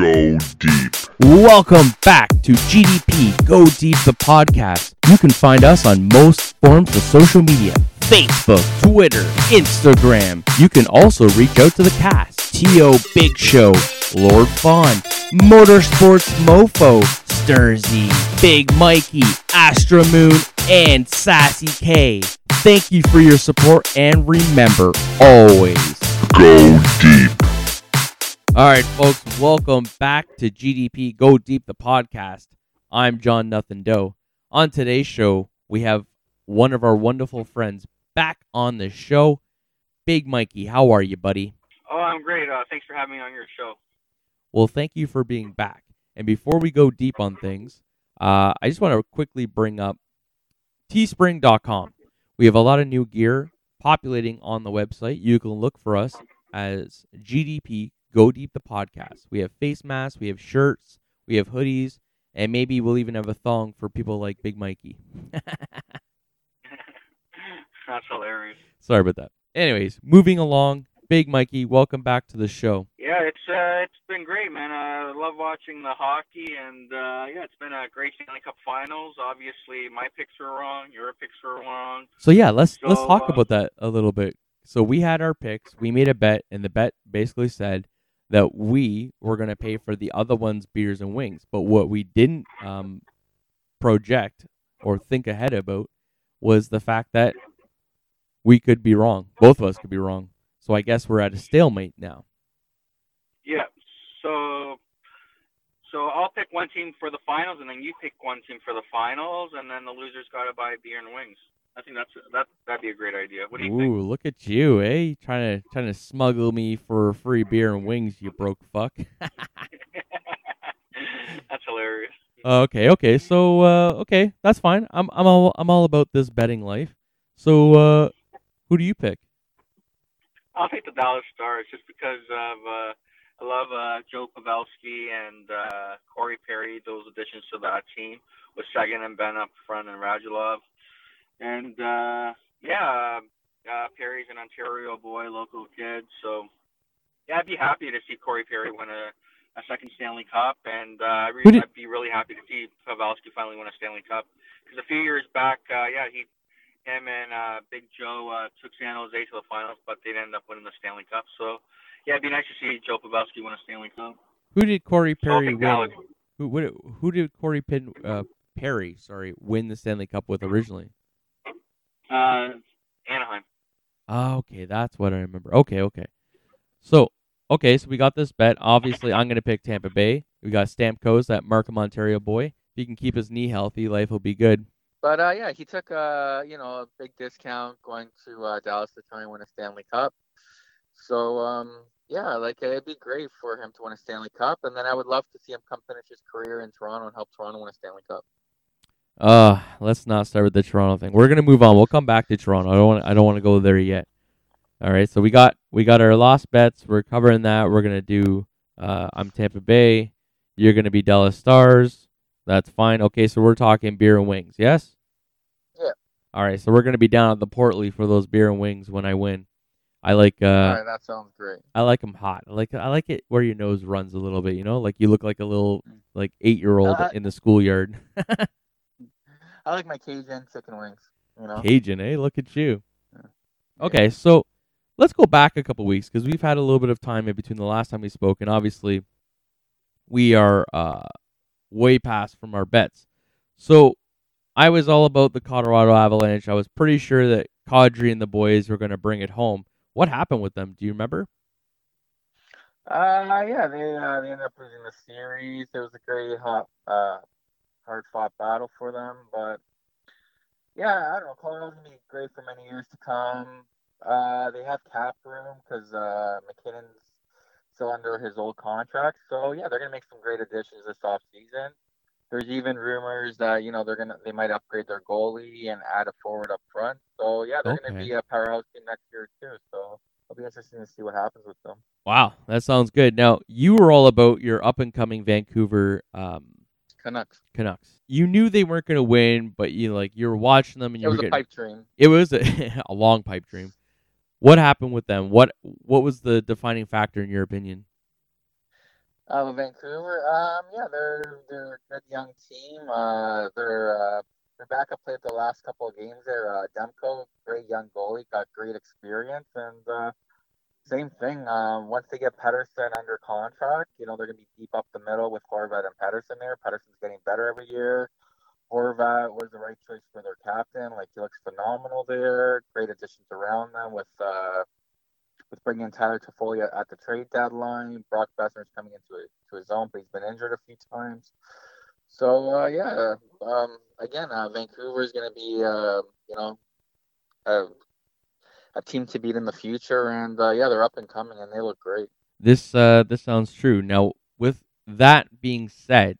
Go deep. Welcome back to GDP Go Deep the podcast. You can find us on most forms of social media Facebook, Twitter, Instagram. You can also reach out to the cast T.O. Big Show, Lord Fawn, Motorsports Mofo, Sturzy, Big Mikey, Astra Moon, and Sassy K. Thank you for your support and remember always Go deep. All right, folks, welcome back to GDP Go Deep, the podcast. I'm John Nothing Doe. On today's show, we have one of our wonderful friends back on the show. Big Mikey, how are you, buddy? Oh, I'm great. Uh, thanks for having me on your show. Well, thank you for being back. And before we go deep on things, uh, I just want to quickly bring up teespring.com. We have a lot of new gear populating on the website. You can look for us as GDP Go Deep the podcast. We have face masks, we have shirts, we have hoodies, and maybe we'll even have a thong for people like Big Mikey. That's hilarious. Sorry about that. Anyways, moving along. Big Mikey, welcome back to the show. Yeah, it's uh, it's been great, man. I love watching the hockey, and uh, yeah, it's been a great Stanley Cup Finals. Obviously, my picks were wrong, your picks were wrong. So yeah, let's let's talk uh, about that a little bit. So we had our picks. We made a bet, and the bet basically said that we were going to pay for the other one's beers and wings. But what we didn't um, project or think ahead about was the fact that we could be wrong. Both of us could be wrong. So I guess we're at a stalemate now. Yeah. So, so I'll pick one team for the finals, and then you pick one team for the finals, and then the losers got to buy beer and wings. I think that's that that'd be a great idea. What do you think? Ooh, look at you, eh? Trying to trying to smuggle me for free beer and wings, you broke fuck. that's hilarious. Okay, okay. So uh okay, that's fine. I'm I'm all I'm all about this betting life. So uh who do you pick? I'll take the Dallas Stars just because of uh, I love uh, Joe Pavelski and uh, Corey Perry. Those additions to that team with Seguin and Benn up front and Radulov, and uh, yeah, uh, Perry's an Ontario boy, local kid. So yeah, I'd be happy to see Corey Perry win a, a second Stanley Cup, and uh, I Who re- did- I'd be really happy to see Pavelski finally win a Stanley Cup because a few years back, uh, yeah, he him and uh, Big Joe uh, took San Jose to the finals, but they didn't end up winning the Stanley Cup. So, yeah, it'd be nice to see Joe Pavelski win a Stanley Cup. Who did Corey Perry pick win? Dallas. Who who did Corey Pin, uh, Perry, sorry, win the Stanley Cup with originally? Uh, Anaheim. Oh, okay, that's what I remember. Okay, okay. So, okay, so we got this bet. Obviously, I'm going to pick Tampa Bay. We got Stamkos, that Markham, Ontario boy. If he can keep his knee healthy, life will be good. But uh, yeah, he took uh, you know a big discount going to uh, Dallas to try and win a Stanley Cup. So um, yeah, like it'd be great for him to win a Stanley Cup, and then I would love to see him come finish his career in Toronto and help Toronto win a Stanley Cup. Uh, let's not start with the Toronto thing. We're gonna move on. We'll come back to Toronto. I don't want. I don't want to go there yet. All right. So we got we got our lost bets. We're covering that. We're gonna do. Uh, I'm Tampa Bay. You're gonna be Dallas Stars. That's fine. Okay. So we're talking beer and wings. Yes. Yeah. All right. So we're gonna be down at the Portly for those beer and wings when I win. I like. Uh, All right, that sounds great. I like them hot. I like. I like it where your nose runs a little bit. You know, like you look like a little like eight year old Uh, in the schoolyard. I like my Cajun chicken wings. You know. Cajun, eh? Look at you. Yeah. Okay, so let's go back a couple weeks because we've had a little bit of time in between the last time we spoke, and obviously we are uh, way past from our bets. So I was all about the Colorado Avalanche. I was pretty sure that Kadri and the boys were going to bring it home. What happened with them? Do you remember? Uh, yeah, they uh, they ended up losing the series. It was a great hot, uh, hard fought battle for them, but yeah, I don't know. Colorado's gonna be great for many years to come. Uh, they have cap room because uh, MacKinnon's still under his old contract, so yeah, they're gonna make some great additions this off season. There's even rumors that you know they're gonna they might upgrade their goalie and add a forward up front. So yeah, they're gonna be a powerhouse team next year too. So it'll be interesting to see what happens with them. Wow, that sounds good. Now you were all about your up and coming Vancouver um, Canucks. Canucks. You knew they weren't going to win, but you like you were watching them and It you were was a getting pipe dream. it was a, a long pipe dream. What happened with them? What what was the defining factor in your opinion? Uh, Vancouver, um, yeah, they're they're a good young team. Uh, their uh, their backup played the last couple of games there. Uh, Demko, great young goalie, got great experience, and uh, same thing. Um, once they get Pettersson under contract, you know they're gonna be deep up the middle with Horvat and Pettersson there. Pettersson's getting better every year. Horvat was the right choice for their captain. Like he looks phenomenal there. Great additions around them with uh, with bringing in Tyler Toffoli at, the trade deadline. Brock Boeser's coming into to his own, but he's been injured a few times. So uh, yeah, um, again, uh, Vancouver is going to be uh, you know a, a team to beat in the future, and uh, yeah, they're up and coming, and they look great. This uh, this sounds true. Now, with that being said,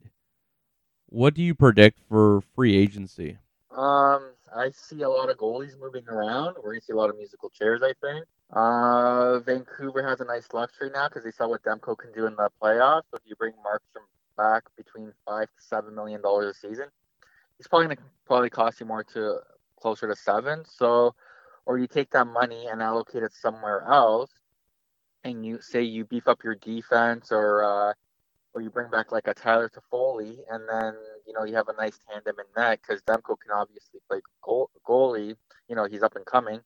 what do you predict for free agency? Um, I see a lot of goalies moving around. We're gonna see a lot of musical chairs, I think. Uh, Vancouver has a nice luxury now because they saw what Demko can do in the playoffs. So if you bring Markstrom back between five to seven million dollars a season, he's probably gonna probably cost you more to closer to seven. So, or you take that money and allocate it somewhere else, and you say you beef up your defense or uh, or you bring back like a Tyler Toffoli, and then you know you have a nice tandem in that because Demko can obviously play goal, goalie. You know he's up and coming,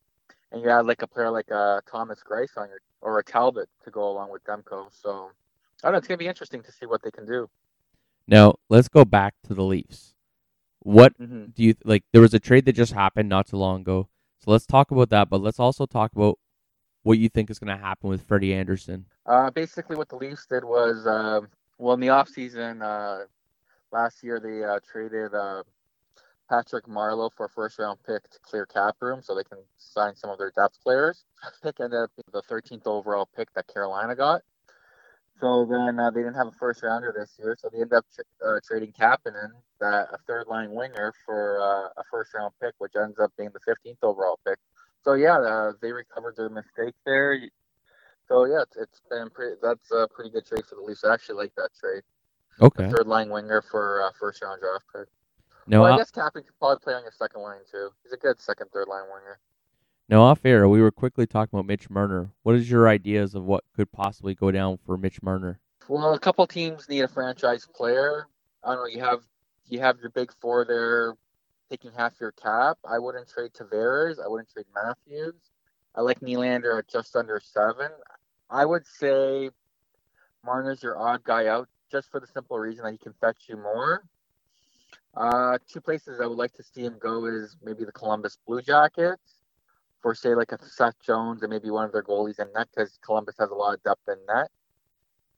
and you add like a player like uh, Thomas Greiss on your or a Talbot to go along with Demko. So I don't know. It's gonna be interesting to see what they can do. Now, let's go back to the Leafs. What Mm-hmm. do you like? There was a trade that just happened not too long ago, so let's talk about that. But let's also talk about what you think is going to happen with Freddie Andersen. Uh, basically, what the Leafs did was, uh, well, in the offseason uh, last year, they uh, traded uh, Patrick Marleau for a first round pick to clear cap room so they can sign some of their depth players. Pick ended up being the 13th overall pick that Carolina got. So then uh, they didn't have a first rounder this year, so they ended up tra- uh, trading Kapanen, that a third line winger, for uh, a first round pick, which ends up being the 15th overall pick. So yeah, uh, they recovered their mistake there. So yeah, it's, it's been pretty. That's a pretty good trade for the Leafs. I actually like that trade. Okay. Third line winger for uh, first round draft pick. No, well, I guess Kapanen could probably play on your second line too. He's a good second, third line winger. Now off air, we were quickly talking about Mitch Marner. What is your ideas of what could possibly go down for Mitch Marner? Well, a couple teams need a franchise player. I don't know. You have you have your big four there taking half your cap. I wouldn't trade Tavares. I wouldn't trade Matthews. I like Nylander at just under seven. I would say Marner's your odd guy out just for the simple reason that he can fetch you more. Uh, two places I would like to see him go is maybe the Columbus Blue Jackets for say like a Seth Jones and maybe one of their goalies in net because Columbus has a lot of depth in net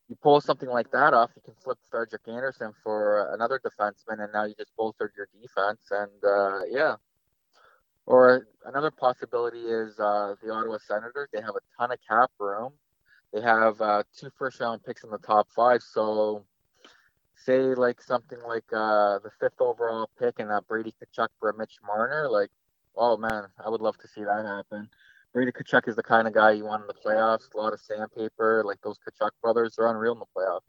you pull something like that off, you can flip Frederick Andersen for another defenseman, and now you just bolstered your defense. And uh, yeah, or another possibility is uh, the Ottawa Senators. They have a ton of cap room. They have uh, two first round picks in the top five. So, say like something like uh, the fifth overall pick and uh, Brady Tkachuk for Mitch Marner. Like, oh man, I would love to see that happen. Brady Tkachuk is the kind of guy you want in the playoffs. A lot of sandpaper, like those Tkachuk brothers, are unreal in the playoffs.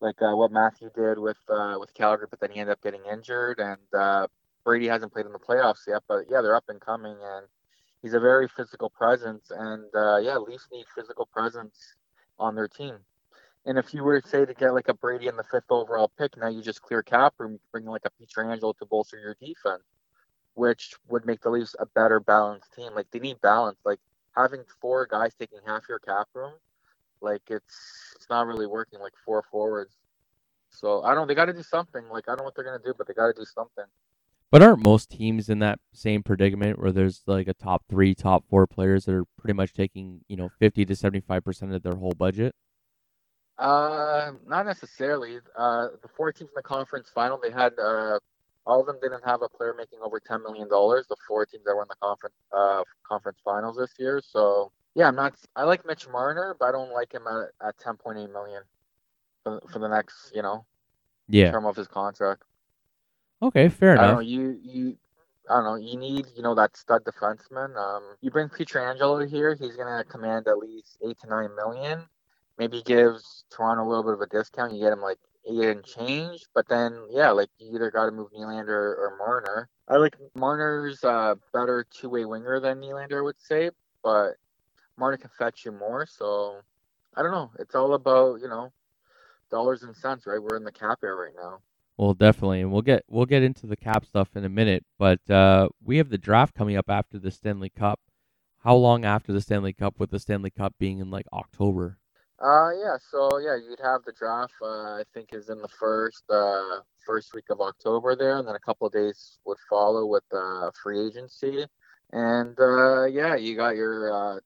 Like uh, what Matthew did with uh, with Calgary, but then he ended up getting injured, and uh, Brady hasn't played in the playoffs yet. But yeah, they're up and coming, and he's a very physical presence. And uh, yeah, Leafs need physical presence on their team. And if you were to say to get like a Brady in the fifth overall pick, now you just clear cap room, bring like a Pietrangelo to bolster your defense which would make the Leafs a better balanced team. Like they need balance. Like having four guys taking half your cap room, like it's it's not really working. Like four forwards. So I don't. know. They got to do something. Like I don't know what they're gonna do, but they got to do something. But aren't most teams in that same predicament where there's like a top three, top four players that are pretty much taking, you know, 50 to 75% of their whole budget? Uh, not necessarily. Uh, the four teams in the conference final, they had uh, all of them didn't have a player making over ten million dollars. The four teams that were in the conference uh, conference finals this year. So yeah, I'm not. I like Mitch Marner, but I don't like him at, at ten point eight million for, for the next you know Yeah. term of his contract. Okay, fair I don't know. enough. You you. I don't know. You need, you know, that stud defenseman. Um, you bring Pietrangelo here, he's gonna command at least eight to nine million. Maybe gives Toronto a little bit of a discount. You get him like eight and change, but then yeah, like you either got to move Nylander or Marner. I like Marner's uh, better two way winger than Nylander, I would say, but Marner can fetch you more. So I don't know. It's all about you know dollars and cents, right? We're in the cap era right now. Well, definitely, and we'll get we'll get into the cap stuff in a minute. But uh, we have the draft coming up after the Stanley Cup. How long after the Stanley Cup? With the Stanley Cup being in like October. Uh, yeah. So yeah, you'd have the draft. Uh, I think is in the first uh, first week of October there, and then a couple of days would follow with uh, free agency. And uh, yeah, you got your uh,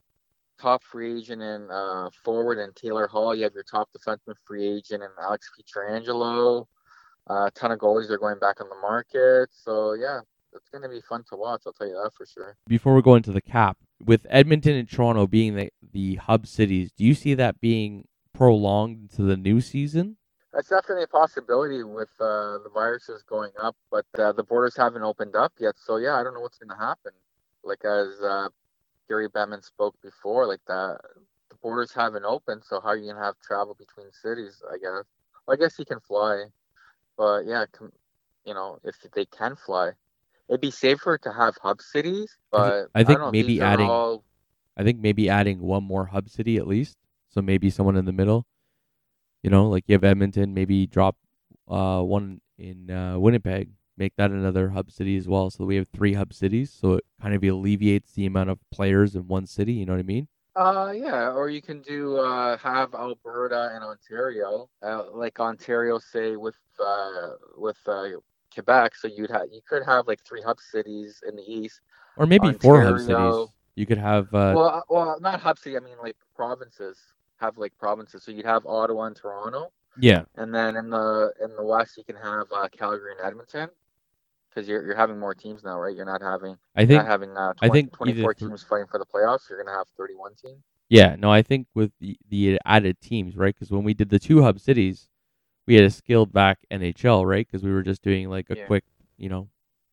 top free agent in uh, forward and Taylor Hall. You have your top defenseman free agent and Alex Pietrangelo. Uh, a ton of goalies are going back on the market. So yeah, it's going to be fun to watch. I'll tell you that for sure. Before we go into the cap, with Edmonton and Toronto being the the hub cities, do you see that being prolonged to the new season? That's definitely a possibility with uh, the viruses going up, but uh, the borders haven't opened up yet. So yeah, I don't know what's going to happen. Like as uh, Gary Bettman spoke before, like that the borders haven't opened, so how are you going to have travel between cities? I guess. Well, I guess you can fly, but yeah, com- you know, if they can fly, it'd be safer to have hub cities. But I think don't know, maybe adding- all- I think maybe adding one more hub city at least. So maybe someone in the middle. You know, like you have Edmonton, maybe drop uh, one in uh, Winnipeg, make that another hub city as well. So we have three hub cities. So it kind of alleviates the amount of players in one city. You know what I mean? Uh, yeah, or you can do uh, have Alberta and Ontario, uh, like Ontario, say with uh, with uh, Quebec. So you'd have you could have like three hub cities in the east. Or maybe four hub cities. You could have. Uh, well, uh, well, not hub city. I mean like provinces. Have like provinces. So you'd have Ottawa and Toronto, yeah, and then in the in the west you can have uh, Calgary and Edmonton. Because you're you're having more teams now, right? You're not having I think not having uh, 20, I think 24 teams fighting for the playoffs. You're gonna have 31 teams. Yeah, no, I think with the, the added teams, right? Because when we did the two hub cities, we had a scaled back NHL, right? Because we were just doing like a Yeah. quick, you know,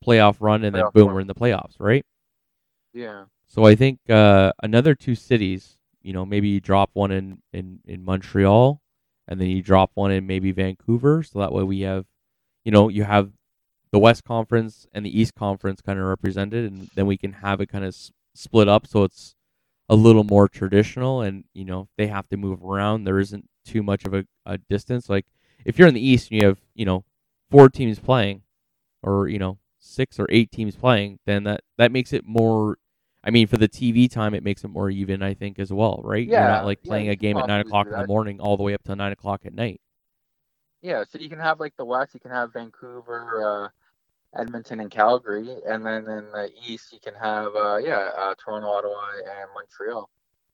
playoff run, and then boom, run. we're in the playoffs, right? Yeah. So I think uh, another two cities, you know, maybe you drop one in, in, in Montreal, and then you drop one in maybe Vancouver. So that way we have, you know, you have the West Conference and the East Conference kind of represented, and then we can have it kind of s- split up so it's a little more traditional. And you know, they have to move around, there isn't too much of a, a distance. Like if you're in the East and you have, you know, four teams playing, or you know, six or eight teams playing, then that that makes it more I mean, for the TV time, it makes it more even, I think, as well, right? Yeah, You're not like playing you a game at nine o'clock in the morning all the way up to nine o'clock at night. Yeah, so you can have like the West, you can have Vancouver, uh, Edmonton, and Calgary, and then in the East you can have uh, yeah, uh, Toronto, Ottawa, and Montreal.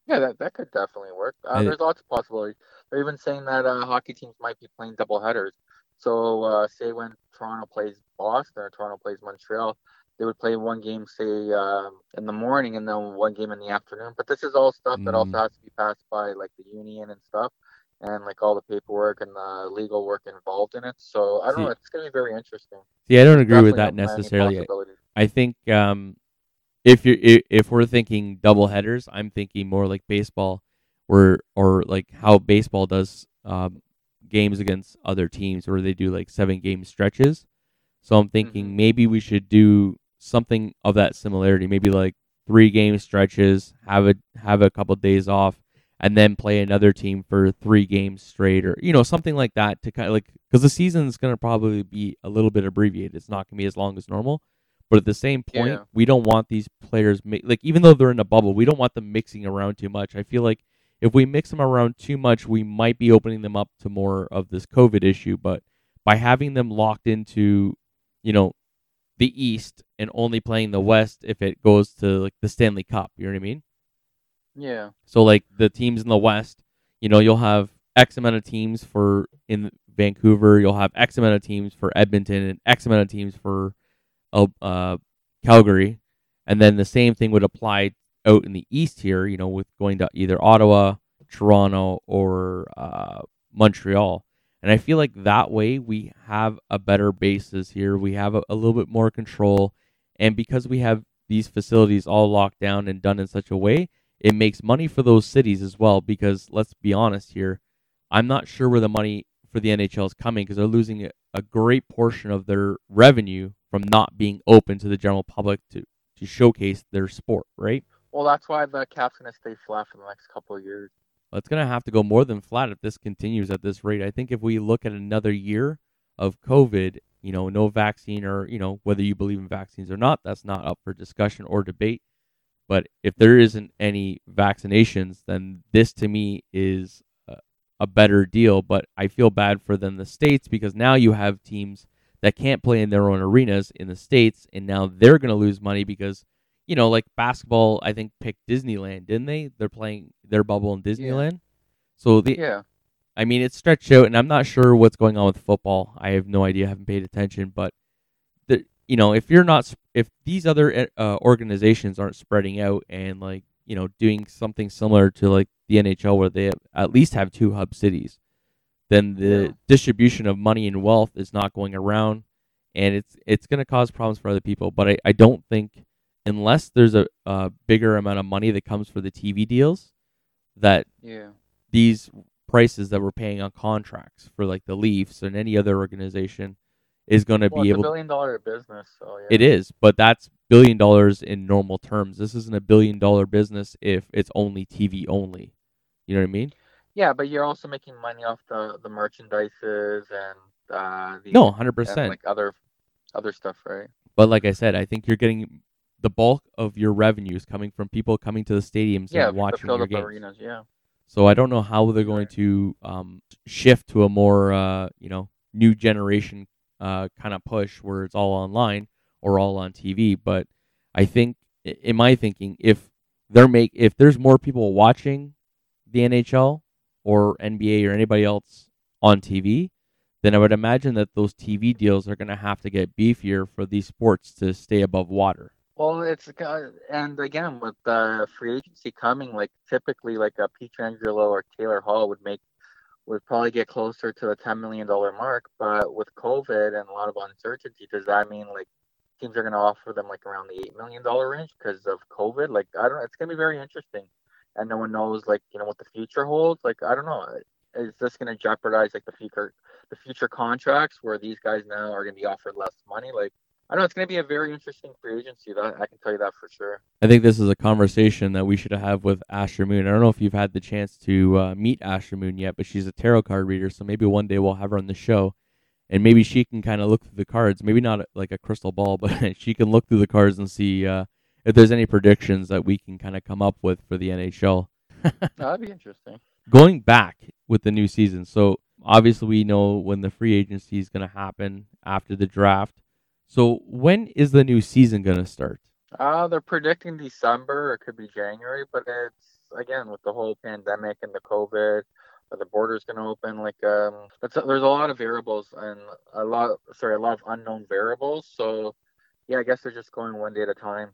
Yeah, that that could definitely work. Uh, I- there's lots of possibilities. They're even saying that uh, hockey teams might be playing double headers. So uh, say when Toronto plays Boston or Toronto plays Montreal, they would play one game say um, in the morning and then one game in the afternoon. But this is all stuff that also Mm. has to be passed by like the union and stuff and like all the paperwork and the legal work involved in it. So I don't See- know. It's going to be very interesting. See, I don't agree with that necessarily. I think um, if you're if we're thinking double headers, I'm thinking more like baseball, where or like how baseball does um, games against other teams, where they do like seven game stretches. So I'm thinking Mhm. maybe we should do something of that similarity. Maybe like three game stretches, have a have a couple days off, and then play another team for three games straight, or you know something like that to kind of like because the season is going to probably be a little bit abbreviated. It's not going to be as long as normal. But at the same point, Yeah. we don't want these players mi- like even though they're in a bubble, we don't want them mixing around too much. I feel like if we mix them around too much, we might be opening them up to more of this COVID issue. But by having them locked into, you know, the East and only playing the West if it goes to like the Stanley Cup, you know what I mean? Yeah. So like the teams in the West, you know, you'll have X amount of teams for in Vancouver, you'll have X amount of teams for Edmonton and X amount of teams for uh, uh, Calgary, and then the same thing would apply out in the East here, you know, with going to either Ottawa, Toronto, or uh, Montreal. And I feel like that way we have a better basis here. We have a, a little bit more control, and because we have these facilities all locked down and done in such a way, it makes money for those cities as well because let's be honest here i'm not sure where the money for the nhl is coming because they're losing a, great portion of their revenue from not being open to the general public to, to showcase their sport right Well, that's why the cap's going to stay flat for the next couple of years. it's going to have to go more than flat if this continues at this rate. I think if we look at another year of COVID, you know, no vaccine or, you know, whether you believe in vaccines or not, that's not up for discussion or debate. But if there isn't any vaccinations, then this to me is a, a better deal. But I feel bad for them, the states, because now you have teams that can't play in their own arenas in the states, and now they're going to lose money because you know, like basketball, I think picked Disneyland, didn't they? They're playing their bubble in Disneyland. So the Yeah. I mean, it's stretched out, and I'm not sure what's going on with football. I have no idea. I haven't paid attention, but the you know, if you're not, if these other uh, organizations aren't spreading out and like you know doing something similar to like the NHL, where they at least have two hub cities, then the Yeah. distribution of money and wealth is not going around, and it's it's going to cause problems for other people. But I, I don't think unless there's a, a bigger amount of money that comes for the TV deals, that Yeah. these prices that we're paying on contracts for like the Leafs and any other organization is going to Well, be it's a able. billion dollar business, so yeah. It is, but that's billion dollars in normal terms. This isn't a billion dollar business if it's only TV only. You know what I mean? Yeah, but you're also making money off the the merchandises and uh the No, hundred percent. like other other stuff, right? But like I said, I think you're getting the bulk of your revenues coming from people coming to the stadiums Yeah, and the watching filled your games. arenas, yeah. So I don't know how they're going to um, shift to a more uh, you know new generation uh, kind of push where it's all online or all on TV. But I think, in my thinking, if they're make if there's more people watching the NHL or NBA or anybody else on TV, then I would imagine that those TV deals are going to have to get beefier for these sports to stay above water. Well, it's and again with the free agency coming, like typically like a Pietrangelo or Taylor Hall would make would probably get closer to the ten million dollar mark. But with COVID and a lot of uncertainty, does that mean like teams are going to offer them like around the eight million dollar range because of COVID? Like I don't. It's going to be very interesting, and no one knows like you know what the future holds. Like I don't know. Is this going to jeopardize like the future the future contracts where these guys now are going to be offered less money? Like I know it's going to be a very interesting free agency. That I can tell you that for sure. I think this is a conversation that we should have with Asher Moon. I don't know if you've had the chance to uh, meet Asher Moon yet, but she's a tarot card reader, so maybe one day we'll have her on the show, and maybe she can kind of look through the cards. Maybe not like a crystal ball, but she can look through the cards and see uh, if there's any predictions that we can kind of come up with for the NHL. That'd be interesting. Going back with the new season, so obviously we know when the free agency is going to happen after the draft. So when is the new season going to start? Uh, they're predicting December. It could be January, but it's again with the whole pandemic and the COVID. Are the borders going to open? Like, um, there's a lot of variables and a lot. Sorry, a lot of unknown variables. So, yeah, I guess they're just going one day at a time,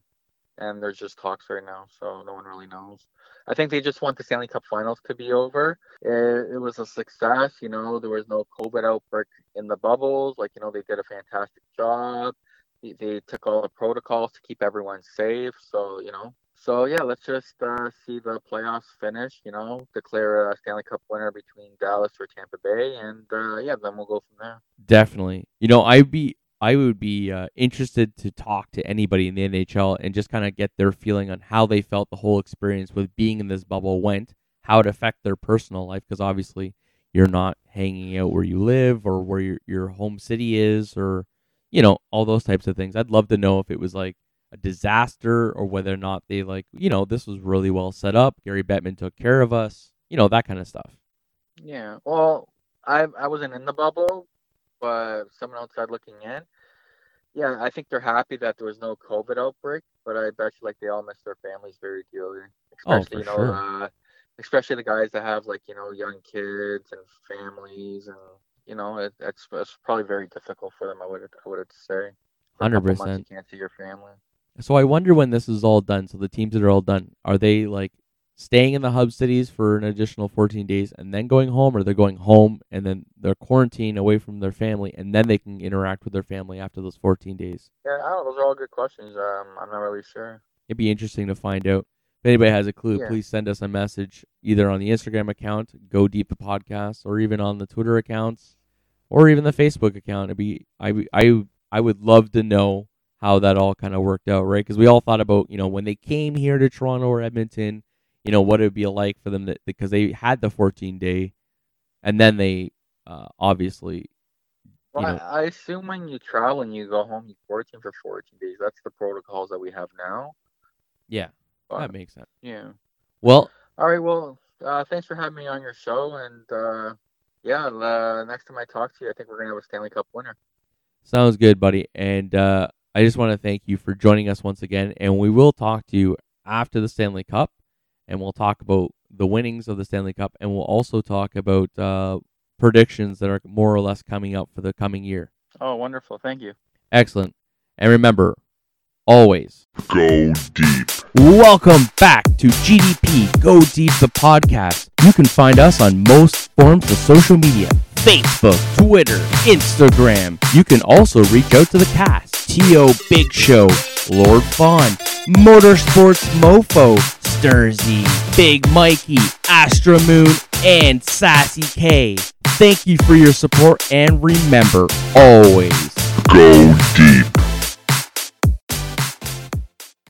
and there's just talks right now, so no one really knows. I think they just want the Stanley Cup Finals to be over. It, it was a success. You know, there was no COVID outbreak in the bubbles. Like, you know, they did a fantastic job they, they took all the protocols to keep everyone safe. So you know, so yeah, let's just uh, see the playoffs finish. You know, declare a Stanley Cup winner between Dallas or Tampa Bay, and uh, yeah, then we'll go from there. Definitely. You know, I'd be I would be uh, interested to talk to anybody in the NHL and just kind of get their feeling on how they felt the whole experience with being in this bubble went, how it affected their personal life because obviously you're not hanging out where you live or where your your home city is or you know, all those types of things. I'd love to know if it was like a disaster or whether or not they like, you know, this was really well set up. Gary Bettman took care of us, you know, that kind of stuff. Yeah. Well, I I wasn't in the bubble, but someone outside looking in. Yeah, I think they're happy that there was no COVID outbreak, but I bet you like they all miss their families very dearly. Oh, Especially, for you know, sure. uh, especially the guys that have like, you know, young kids and families and you know, it, it's, it's probably very difficult for them. I would I would say. For a couple months 100%. You can't see your family. So I wonder when this is all done. So the teams that are all done, are they like staying in the hub cities for an additional 14 days and then going home, or they're going home and then they're quarantined away from their family and then they can interact with their family after those 14 days? Yeah, I don't know. Those are all good questions. Um, I'm not really sure. It'd be interesting to find out. If anybody has a clue, Yeah. please send us a message either on the Instagram account, Go Deep the Podcast, or even on the Twitter accounts, or even the Facebook account. It'd be i, I, I would love to know how that all kind of worked out, right? Because we all thought about you know when they came here to Toronto or Edmonton, you know what it would be like for them to, because they had the 14 day, and then they uh, obviously, Well, know, I, I assume when you travel and you go home, you quarantine for 14 days. That's the protocols that we have now. yeah, But, that makes sense. yeah. Well, All right. Well, uh, thanks for having me on your show. And uh, yeah, uh, next time I talk to you, I think we're gonna have a Stanley Cup winner. sounds good, buddy. And uh, I just want to thank you for joining us once again. And we will talk to you after the Stanley Cup, and we'll talk about the winnings of the Stanley Cup, and we'll also talk about uh, predictions that are more or less coming up for the coming year. Oh, wonderful. Thank you. Excellent. And remember, always. Go deep. Welcome back to GDP Go Deep the podcast. You can find us on most forms of social media Facebook, Twitter, Instagram. You can also reach out to the cast T.O. Big Show, Lord Fawn, Motorsports Mofo, Sturzy, Big Mikey, Astra Moon, and Sassy K. Thank you for your support and remember, always Go